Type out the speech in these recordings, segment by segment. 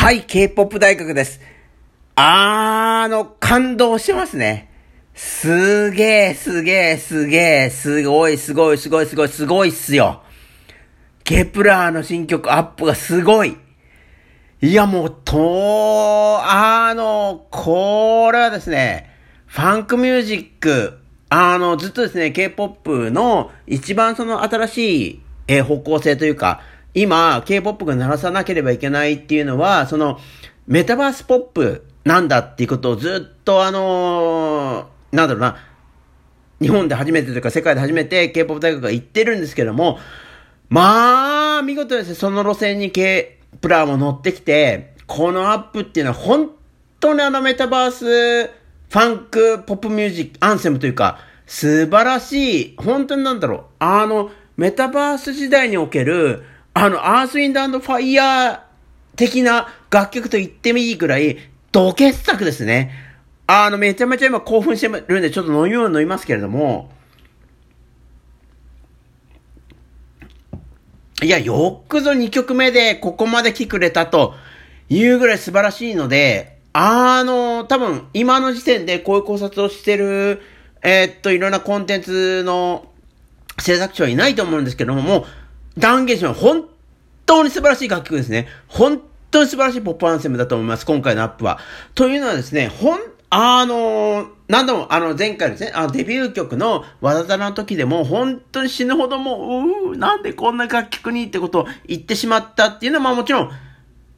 はい、K-POP 大学です。あーの、感動してますね。すげえ、すげえ、すげえ、すごい、すごい、すごい、すごい、すごいっすよ。ケプラーの新曲アップがすごい。いや、もう、と、あの、これはですね、ファンクミュージック、あの、ずっとですね、K-POP の一番その新しい、え方向性というか、今、K-POP が鳴らさなければいけないっていうのは、その、メタバースポップなんだっていうことをずっとあのー、なんだろうな、日本で初めてというか世界で初めて K-POP 大学が言ってるんですけども、まあ、見事ですね、その路線に K プラーも乗ってきて、このアップっていうのは本当にあのメタバースファンクポップミュージックアンセムというか、素晴らしい、本当になんだろう、あの、メタバース時代における、あの、アースウィンドファイヤー的な楽曲と言ってもいいくらい、ド傑作ですね。あの、めちゃめちゃ今興奮してるんで、ちょっと飲み物飲みますけれども、いや、よくぞ2曲目でここまで来くれたというぐらい素晴らしいので、あの、多分今の時点でこういう考察をしてる、えー、っと、いろんなコンテンツの制作者はいないと思うんですけども、もう断言します。本当に素晴らしい楽曲ですね。本当に素晴らしいポップアンセムだと思います。今回のアップは。というのはですね、ほん、あのー、何度も、あの、前回ですね、あの、デビュー曲のわざざの時でも、本当に死ぬほどもう、うなんでこんな楽曲にってことを言ってしまったっていうのは、まあもちろん、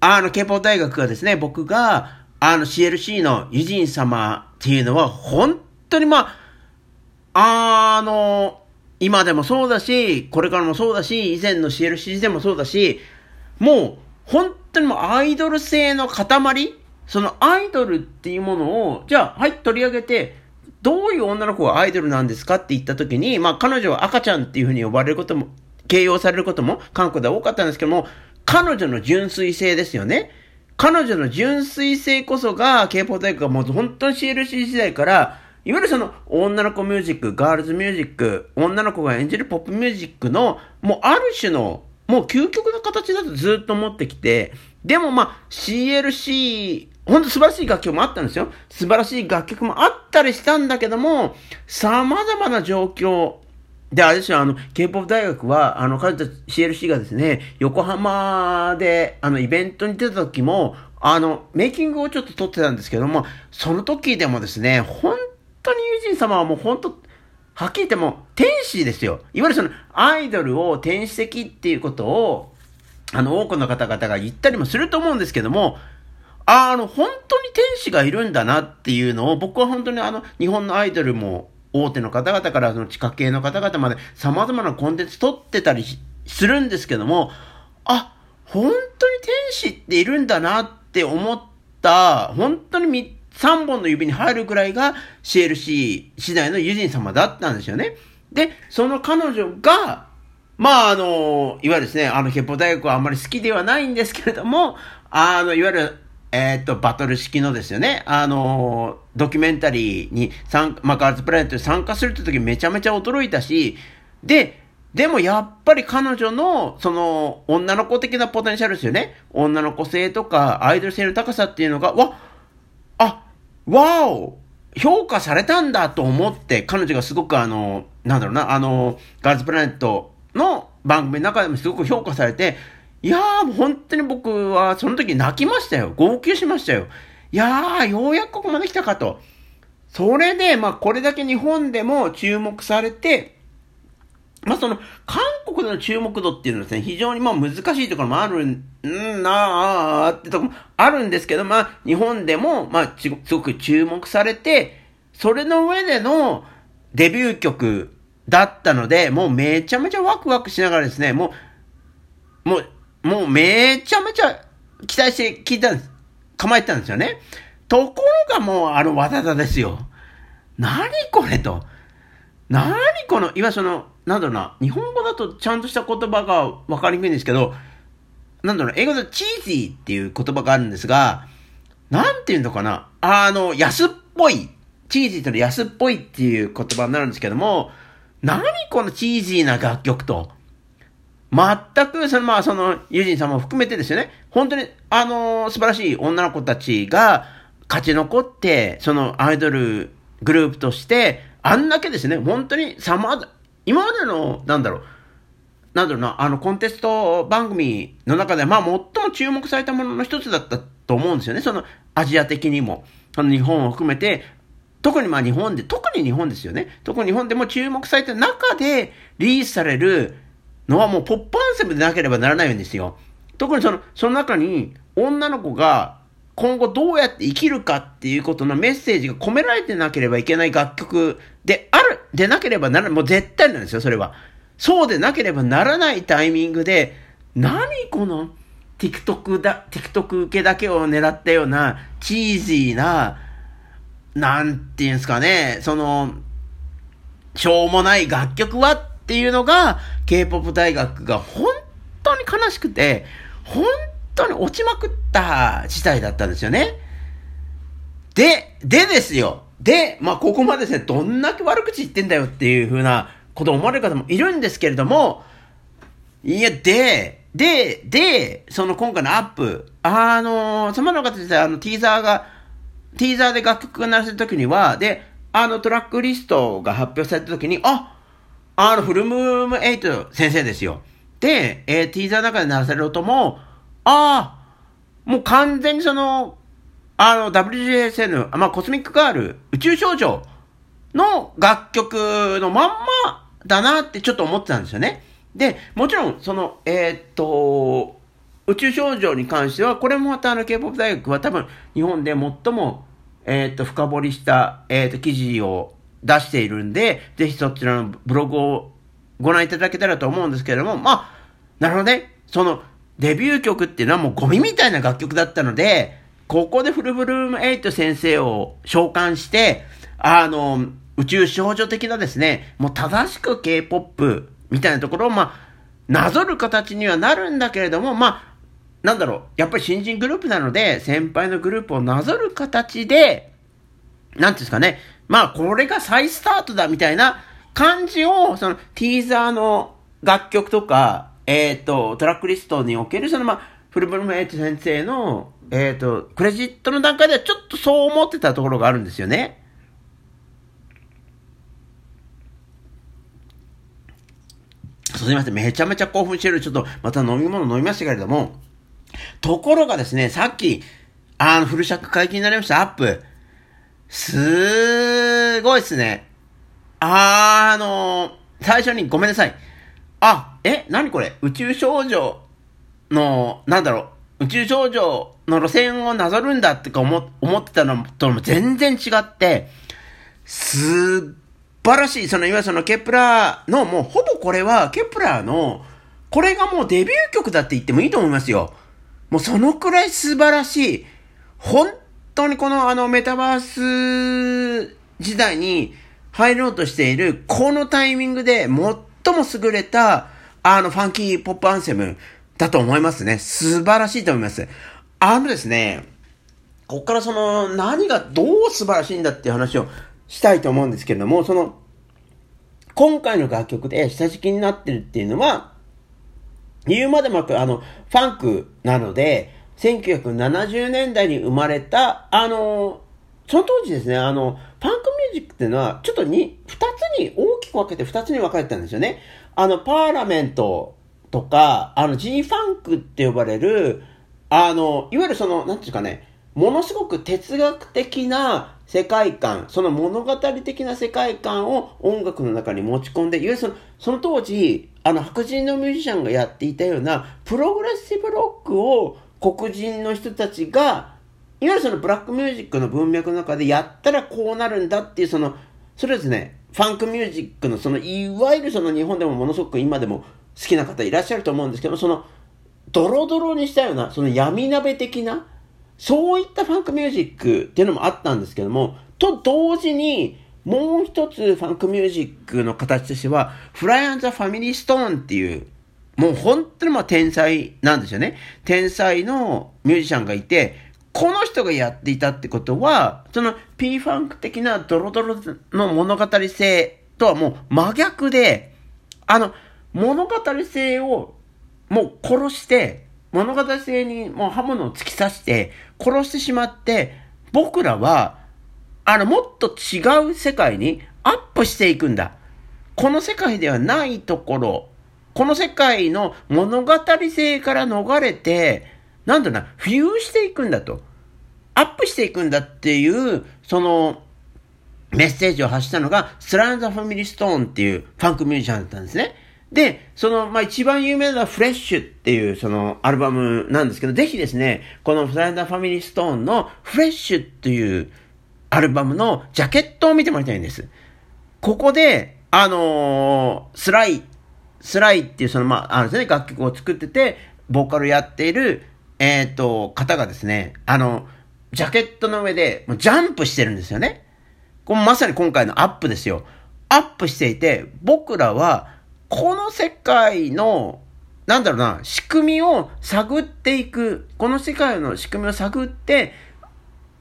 あの、ケポ大学がですね、僕が、あの、CLC のユジン様っていうのは、本当にまあ、あの、今でもそうだし、これからもそうだし、以前の CLC でもそうだし、もう、本当にもうアイドル性の塊そのアイドルっていうものを、じゃあ、はい、取り上げて、どういう女の子がアイドルなんですかって言った時に、まあ彼女は赤ちゃんっていうふうに呼ばれることも、形容されることも韓国では多かったんですけども、彼女の純粋性ですよね。彼女の純粋性こそが、K-POP 大学がもう本当に CLC 時代から、いわゆるその女の子ミュージック、ガールズミュージック、女の子が演じるポップミュージックの、もうある種の、もう究極の形だとずっと思ってきて、でもまあ CLC、本当素晴らしい楽曲もあったんですよ。素晴らしい楽曲もあったりしたんだけども、様々な状況、で、あれですよ、あの、K-POP 大学は、あの、彼女 CLC がですね、横浜で、あの、イベントに出た時も、あの、メイキングをちょっと撮ってたんですけども、その時でもですね、本当に友人様はもう本当、はっきり言っても天使ですよ。いわゆるそのアイドルを天使的っていうことを、あの多くの方々が言ったりもすると思うんですけども、あの、本当に天使がいるんだなっていうのを、僕は本当にあの、日本のアイドルも、大手の方々からその地下系の方々まで様々なコンテンツ撮ってたりするんですけども、あ、本当に天使っているんだなって思った、本当に3本の指に入るくらいが CLC 次第のユジン様だったんですよね。で、その彼女が、まあ、あの、いわゆるですね、あの、ケポ大学はあんまり好きではないんですけれども、あの、いわゆる、えー、と、バトル式のですよね、あの、ドキュメンタリーに参加、まあ、ガールズプラネットに参加するって時めちゃめちゃ驚いたし、で、でもやっぱり彼女の、その、女の子的なポテンシャルですよね。女の子性とか、アイドル性の高さっていうのが、わ、あ、わお評価されたんだと思って、彼女がすごくあの、なんだろうな、あの、ガールズプラネットの番組の中でもすごく評価されて、いやー、もう本当に僕はその時泣きましたよ。号泣しましたよ。いやー、ようやくここまで来たかと。それで、まあ、これだけ日本でも注目されて、まあ、その、韓国の注目度っていうのはですね、非常にまあ難しいところもあるんんなあってとこもあるんですけど、まあ、日本でも、まあ、すごく注目されて、それの上でのデビュー曲だったので、もうめちゃめちゃワクワクしながらですね、もう、もう、もうめちゃめちゃ期待して聞いたんです。構えてたんですよね。ところがもうあのわざだですよ。何これと。何この、いわその、なんだろうな、日本語だとちゃんとした言葉がわかりにくいんですけど、なんだろう、英語でチーズィーっていう言葉があるんですが、なんていうのかな、あの、安っぽい、チーズィーっての安っぽいっていう言葉になるんですけども、何このチーズィーな楽曲と。全く、その、まあ、その、ユジンさんも含めてですよね、本当に、あの、素晴らしい女の子たちが勝ち残って、そのアイドルグループとして、あんだけですね、本当に様々、今までの、なんだろう、なんだろうな、あの、コンテスト番組の中で、まあ、最も注目されたものの一つだったと思うんですよね。その、アジア的にも。あの、日本を含めて、特にまあ日本で、特に日本ですよね。特に日本でも注目された中でリリースされるのはもうポップアンセムでなければならないんですよ。特にその、その中に女の子が今後どうやって生きるかっていうことのメッセージが込められてなければいけない楽曲である、でなければならない、もう絶対なんですよ、それは。そうでなければならないタイミングで、何この TikTok だ、TikTok 受けだけを狙ったようなチーズーな、なんていうんですかね、その、しょうもない楽曲はっていうのが、K-POP 大学が本当に悲しくて、本当当に落ちまくった事態だったんですよね。で、でですよ。で、まあ、ここまでですね、どんだけ悪口言ってんだよっていう風なことを思われる方もいるんですけれども、いや、で、で、で、その今回のアップ、あのー、様の方であの、ティーザーが、ティーザーで楽曲が鳴らせた時には、で、あのトラックリストが発表された時に、ああの、フルムーム8先生ですよ。で、えー、ティーザーの中で鳴らせる音も、ああ、もう完全にその、あの、WGSN、まあ、コスミックガール、宇宙少女の楽曲のまんまだなってちょっと思ってたんですよね。で、もちろん、その、えー、っと、宇宙少女に関しては、これもまたあの K-POP 大学は多分日本で最も、えー、っと、深掘りした、えー、っと、記事を出しているんで、ぜひそちらのブログをご覧いただけたらと思うんですけれども、まあ、なるほどね。その、デビュー曲っていうのはもうゴミみたいな楽曲だったので、ここでフルブルーム8先生を召喚して、あの、宇宙少女的なですね、もう正しく K-POP みたいなところを、まあ、なぞる形にはなるんだけれども、まあ、なんだろう、やっぱり新人グループなので、先輩のグループをなぞる形で、なんていうんですかね、まあ、これが再スタートだみたいな感じを、その、ティーザーの楽曲とか、えっ、ー、と、トラックリストにおける、その、まあ、フルブルムエイト先生の、えっ、ー、と、クレジットの段階ではちょっとそう思ってたところがあるんですよね。すみません。めちゃめちゃ興奮してる。ちょっと、また飲み物飲みましたけれども。ところがですね、さっき、あの、フルシャック解禁になりました。アップ。すーごいっすね。あの最初にごめんなさい。あ、え、なにこれ？宇宙少女の、なんだろう、宇宙少女の路線をなぞるんだってか思思ってたのとも全然違って、すっ晴らしい、その、いわゆるそのケプラーの、もうほぼこれは、ケプラーの、これがもうデビュー曲だって言ってもいいと思いますよ。もうそのくらい素晴らしい。本当にこのあのメタバース時代に入ろうとしている、このタイミングでもっ最も優れた、あのファンキーポップアンセムだと思いますね。素晴らしいと思います。あのですね、こっからその何がどう素晴らしいんだっていう話をしたいと思うんですけれども、その、今回の楽曲で下敷きになってるっていうのは、言うまでもなく、あの、ファンクなので、1970年代に生まれた、あの、その当時ですね、あの、ファンクミュージックっていうのは、ちょっとに、二つに大きく分けて二つに分かれてたんですよね。あの、パーラメントとか、あの、G ファンクって呼ばれる、あの、いわゆるその、なんていうかね、ものすごく哲学的な世界観、その物語的な世界観を音楽の中に持ち込んで、いわゆるそのその当時、あの白人のミュージシャンがやっていたようなプログレッシブロックを黒人の人たちが、いわゆるそのブラックミュージックの文脈の中でやったらこうなるんだっていうその、それですね、ファンクミュージックのその、いわゆるその日本でもものすごく今でも好きな方いらっしゃると思うんですけど、その、ドロドロにしたような、その闇鍋的な、そういったファンクミュージックっていうのもあったんですけども、と同時に、もう一つファンクミュージックの形としては、フライアンザ・ファミリー・ストーンっていう、もう本当にまあ天才なんですよね。天才のミュージシャンがいて、この人がやっていたってことは、その P ファンク的なドロドロの物語性とはもう真逆で、あの、物語性をもう殺して、物語性にもう刃物を突き刺して、殺してしまって、僕らは、あの、もっと違う世界にアップしていくんだ。この世界ではないところ、この世界の物語性から逃れて、なんだろうな、浮遊していくんだと。アップしていくんだっていう、その、メッセージを発したのが、スライ＆ザ・ファミリー・ストーンっていうファンクミュージシャンだったんですね。で、その、まあ、一番有名なフレッシュっていうそのアルバムなんですけど、ぜひですね、このスライ＆ザ・ファミリー・ストーンのフレッシュっていうアルバムのジャケットを見てもらいたいんです。ここで、あのー、スライ、スライっていうその、まあ、あのですね、楽曲を作ってて、ボーカルやっている、えっ、と、方がですね、あの、ジャケットの上で、もうジャンプしてるんですよね。これまさに今回のアップですよ。アップしていて、僕らは、この世界の、なんだろうな、仕組みを探っていく、この世界の仕組みを探って、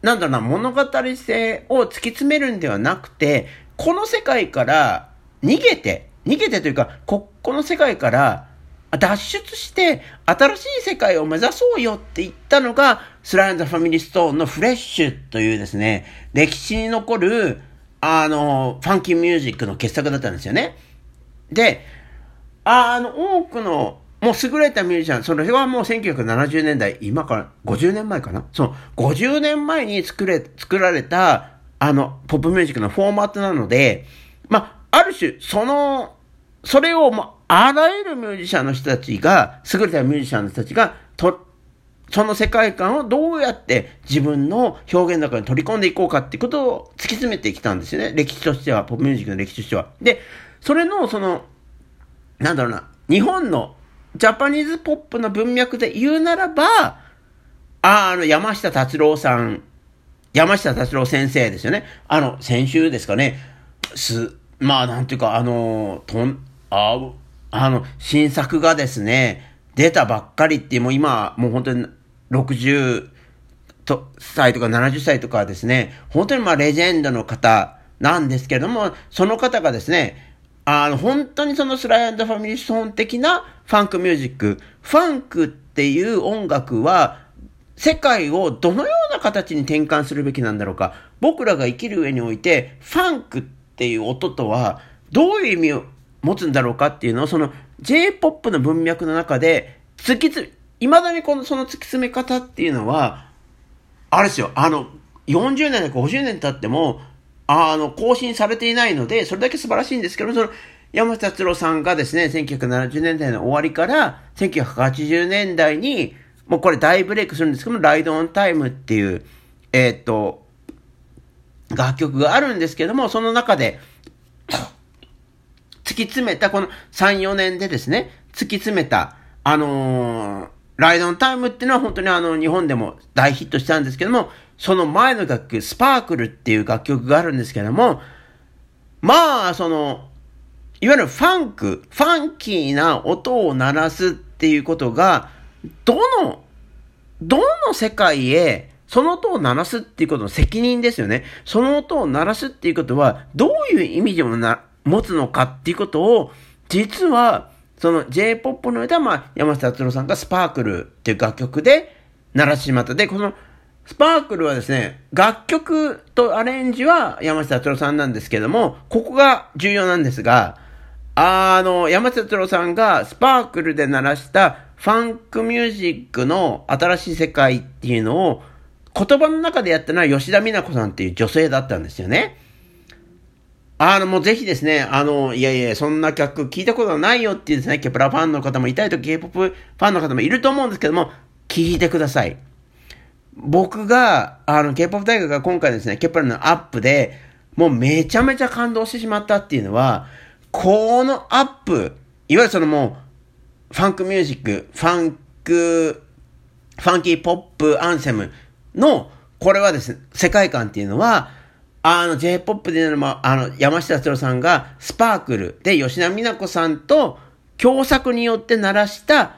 なんだろうな、物語性を突き詰めるんではなくて、この世界から逃げて、逃げてというか、こ、この世界から脱出して、新しい世界を目指そうよって言ったのが、スラインザ・ファミリー・ストーンのフレッシュというですね、歴史に残る、あの、ファンキーミュージックの傑作だったんですよね。で、あの、多くの、もう優れたミュージシャン、それはもう1970年代、今から50年前かな？そう、50年前に作れ、作られた、あの、ポップミュージックのフォーマットなので、ま、ある種、その、それを、まあ、あらゆるミュージシャンの人たちが、優れたミュージシャンの人たちが、と、その世界観をどうやって自分の表現の中に取り込んでいこうかっていうことを突き詰めてきたんですよね。歴史としては、ポップミュージックの歴史としては。で、それの、その、なんだろうな、日本のジャパニーズポップの文脈で言うならば、ああの、山下達郎さん、山下達郎先生ですよね。あの、先週ですかね、す、まあ、なんていうか、あの、とん、あ、あの、新作がですね、出たばっかりって、もう今、もう本当に60と歳とか70歳とかですね、本当にまあレジェンドの方なんですけれども、その方がですね、あの、本当にそのスライアンドファミリーソン的なファンクミュージック、ファンクっていう音楽は、世界をどのような形に転換するべきなんだろうか。僕らが生きる上において、ファンクっていう音とは、どういう意味を持つんだろうかっていうのを、その J-POP の文脈の中で、突きつ、未だにこの、その突き詰め方っていうのは、あれですよ、あの、40年とか50年経っても、あの、更新されていないので、それだけ素晴らしいんですけど、その、山下達郎さんがですね、1970年代の終わりから、1980年代に、もうこれ大ブレイクするんですけども、ライドオンタイムっていう、えー、っと、楽曲があるんですけども、その中で、き詰めた、この3、4年でですね、突き詰めた、あのー、ライドンタイムっていうのは本当にあの、日本でも大ヒットしたんですけども、その前の楽曲、スパークルっていう楽曲があるんですけども、まあ、その、いわゆるファンク、ファンキーな音を鳴らすっていうことが、どの、どの世界へ、その音を鳴らすっていうことの責任ですよね。その音を鳴らすっていうことは、どういう意味でもな、持つのかっていうことを、実は、その J-POP の上では、まあ、山下達郎さんがスパークルっていう楽曲で鳴らしてしまった。で、このスパークルはですね、楽曲とアレンジは山下達郎さんなんですけども、ここが重要なんですが、あの、山下達郎さんがスパークルで鳴らしたファンクミュージックの新しい世界っていうのを言葉の中でやったのは吉田美奈子さんっていう女性だったんですよね。あの、もうぜひですね、あの、いやいや、そんな曲聞いたことないよっていうですね、ケプラファンの方もいたりと K-POP ファンの方もいると思うんですけども、聞いてください。僕が、あの、K-POP 大学が今回ですね、ケプラのアップで、もうめちゃめちゃ感動してしまったっていうのは、このアップ、いわゆるそのもう、ファンクミュージック、ファンク、ファンキーポップアンセムの、これはですね、世界観っていうのは、あの、J-POP でのも、あの、山下達郎さんが、スパークルで吉田美奈子さんと共作によって鳴らした、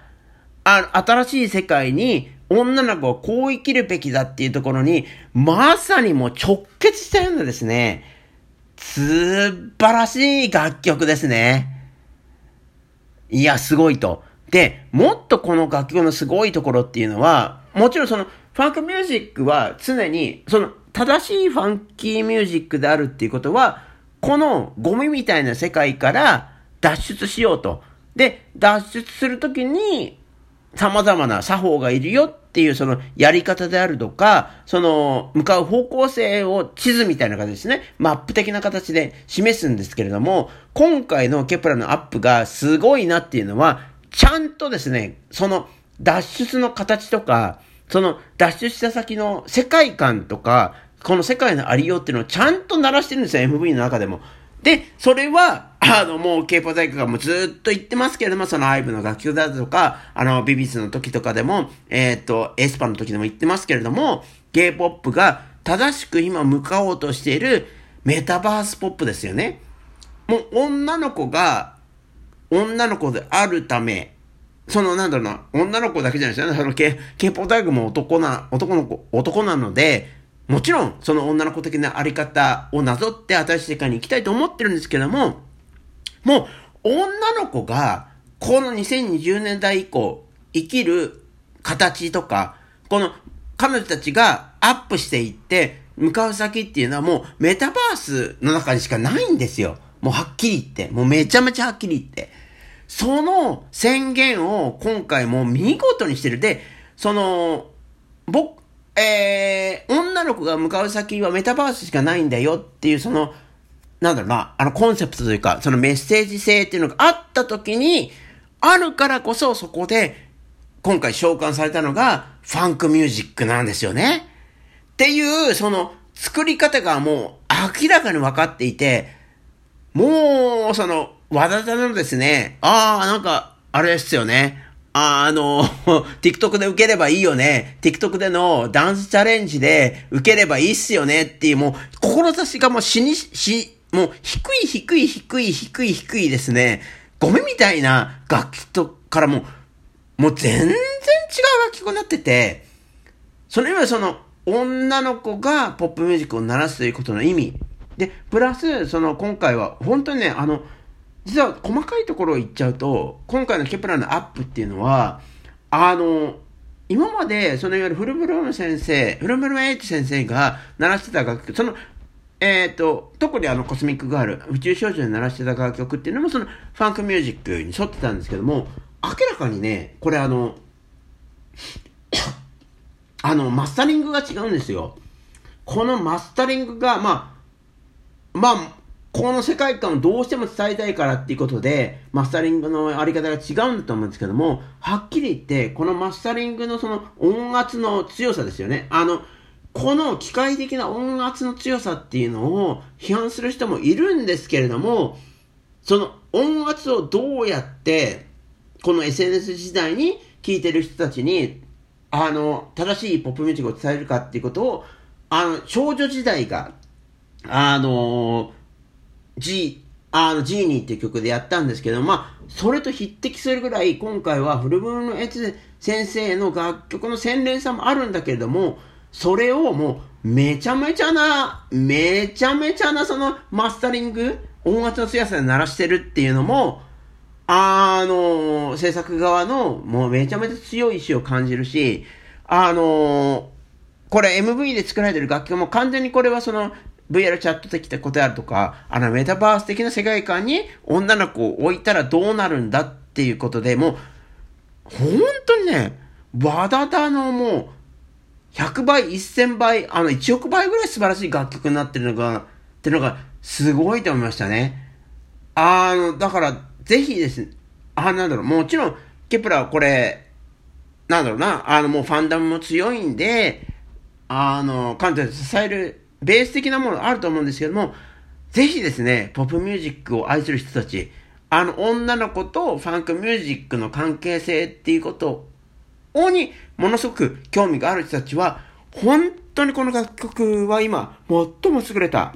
あの、新しい世界に、女の子はこう生きるべきだっていうところに、まさにもう直結したようなですね、素晴らしい楽曲ですね。いや、すごいと。で、もっとこの楽曲のすごいところっていうのは、もちろんその、ファンクミュージックは常に、その、正しいファンキーミュージックであるっていうことは、このゴミみたいな世界から脱出しようと。で、脱出するときに、様々な作法がいるよっていうそのやり方であるとか、その向かう方向性を地図みたいな形ですね、マップ的な形で示すんですけれども、今回のケプラのアップがすごいなっていうのは、ちゃんとですね、その脱出の形とか、その脱出した先の世界観とか、この世界のありようっていうのをちゃんと鳴らしてるんですよ、MV の中でも。で、それは、あの、もう、ケーポ大学がもうずっと言ってますけれども、そのアイブの楽曲だとか、あの、ビビスの時とかでも、えっ、ー、と、エスパの時でも言ってますけれども、K-POP が正しく今向かおうとしているメタバースポップですよね。もう、女の子が、女の子であるため、その、なんだろうな、女の子だけじゃないですよね。その、K、K-POP 大学も男な、男の子、男なので、もちろん、その女の子的なあり方をなぞって新しい世界に行きたいと思ってるんですけども、もう、女の子が、この2020年代以降、生きる形とか、この彼女たちがアップしていって、向かう先っていうのはもうメタバースの中にしかないんですよ。もうはっきり言って。もうめちゃめちゃはっきり言って。その宣言を今回も見事にしてる。で、その、僕、えー、女の子が向かう先はメタバースしかないんだよっていう、その、なんだろうな、あのコンセプトというか、そのメッセージ性っていうのがあった時に、あるからこそそこで、今回召喚されたのが、ファンクミュージックなんですよね。っていう、その、作り方がもう明らかに分かっていて、もう、その、和田さんのですね、ああ、なんか、あれですよね。ああの、TikTok で受ければいいよね。TikTok でのダンスチャレンジで受ければいいっすよねっていう、もう、志がもう死に、し、もう、低い低い低い低い低いですね。ゴミみたいな楽器とからもうもう全然違う楽曲になってて、その意味でその、女の子がポップミュージックを鳴らすということの意味。で、プラス、その、今回は、本当にね、あの、実は細かいところを言っちゃうと、今回のケプラのアップっていうのは、あの、今まで、そのいわゆるフルブルーム先生、フルブルームエイチ先生が鳴らしてた楽曲、その、えっ、ー、と、特にあのコスミックガール、宇宙少女に鳴らしてた楽曲っていうのもそのファンクミュージックに沿ってたんですけども、明らかにね、これあの、あの、マスタリングが違うんですよ。このマスタリングが、まあ、まあ、この世界観をどうしても伝えたいからっていうことで、マスタリングのあり方が違うんだと思うんですけども、はっきり言って、このマスタリングのその音圧の強さですよね。あの、この機械的な音圧の強さっていうのを批判する人もいるんですけれども、その音圧をどうやって、この SNS 時代に聴いてる人たちに、あの、正しいポップミュージックを伝えるかっていうことを、あの、少女時代が、あの G、あの、ジーニーっていう曲でやったんですけど、まあ、それと匹敵するぐらい、今回はフルブルのエツ先生の楽曲の洗練さもあるんだけれども、それをもう、めちゃめちゃな、めちゃめちゃなそのマスタリング、音圧の強さで鳴らしてるっていうのも、あの、制作側のもうめちゃめちゃ強い意志を感じるし、あの、これ MV で作られてる楽曲も完全にこれはその VR チャット的なことであるとか、あのメタバース的な世界観に女の子を置いたらどうなるんだっていうことで、もう、本当にね、和田田のもう、100倍、1000倍、あの、1億倍ぐらい素晴らしい楽曲になってるのが、ってのが、すごいと思いましたね。あの、だから、ぜひですね、あ、なんだろう、もちろん、ケプラはこれ、なんだろうな、あの、もうファンダムも強いんで、あの、彼女で支えるベース的なものあると思うんですけども、ぜひですね、ポップミュージックを愛する人たち、あの女の子とファンクミュージックの関係性っていうことをにものすごく興味がある人たちは、本当にこの楽曲は今、最も優れた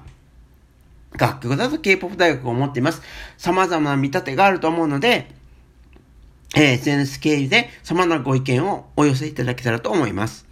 楽曲だと K-POP 大学を思っています。様々な見立てがあると思うので、えー、SNS 経由で様々なご意見をお寄せいただけたらと思います。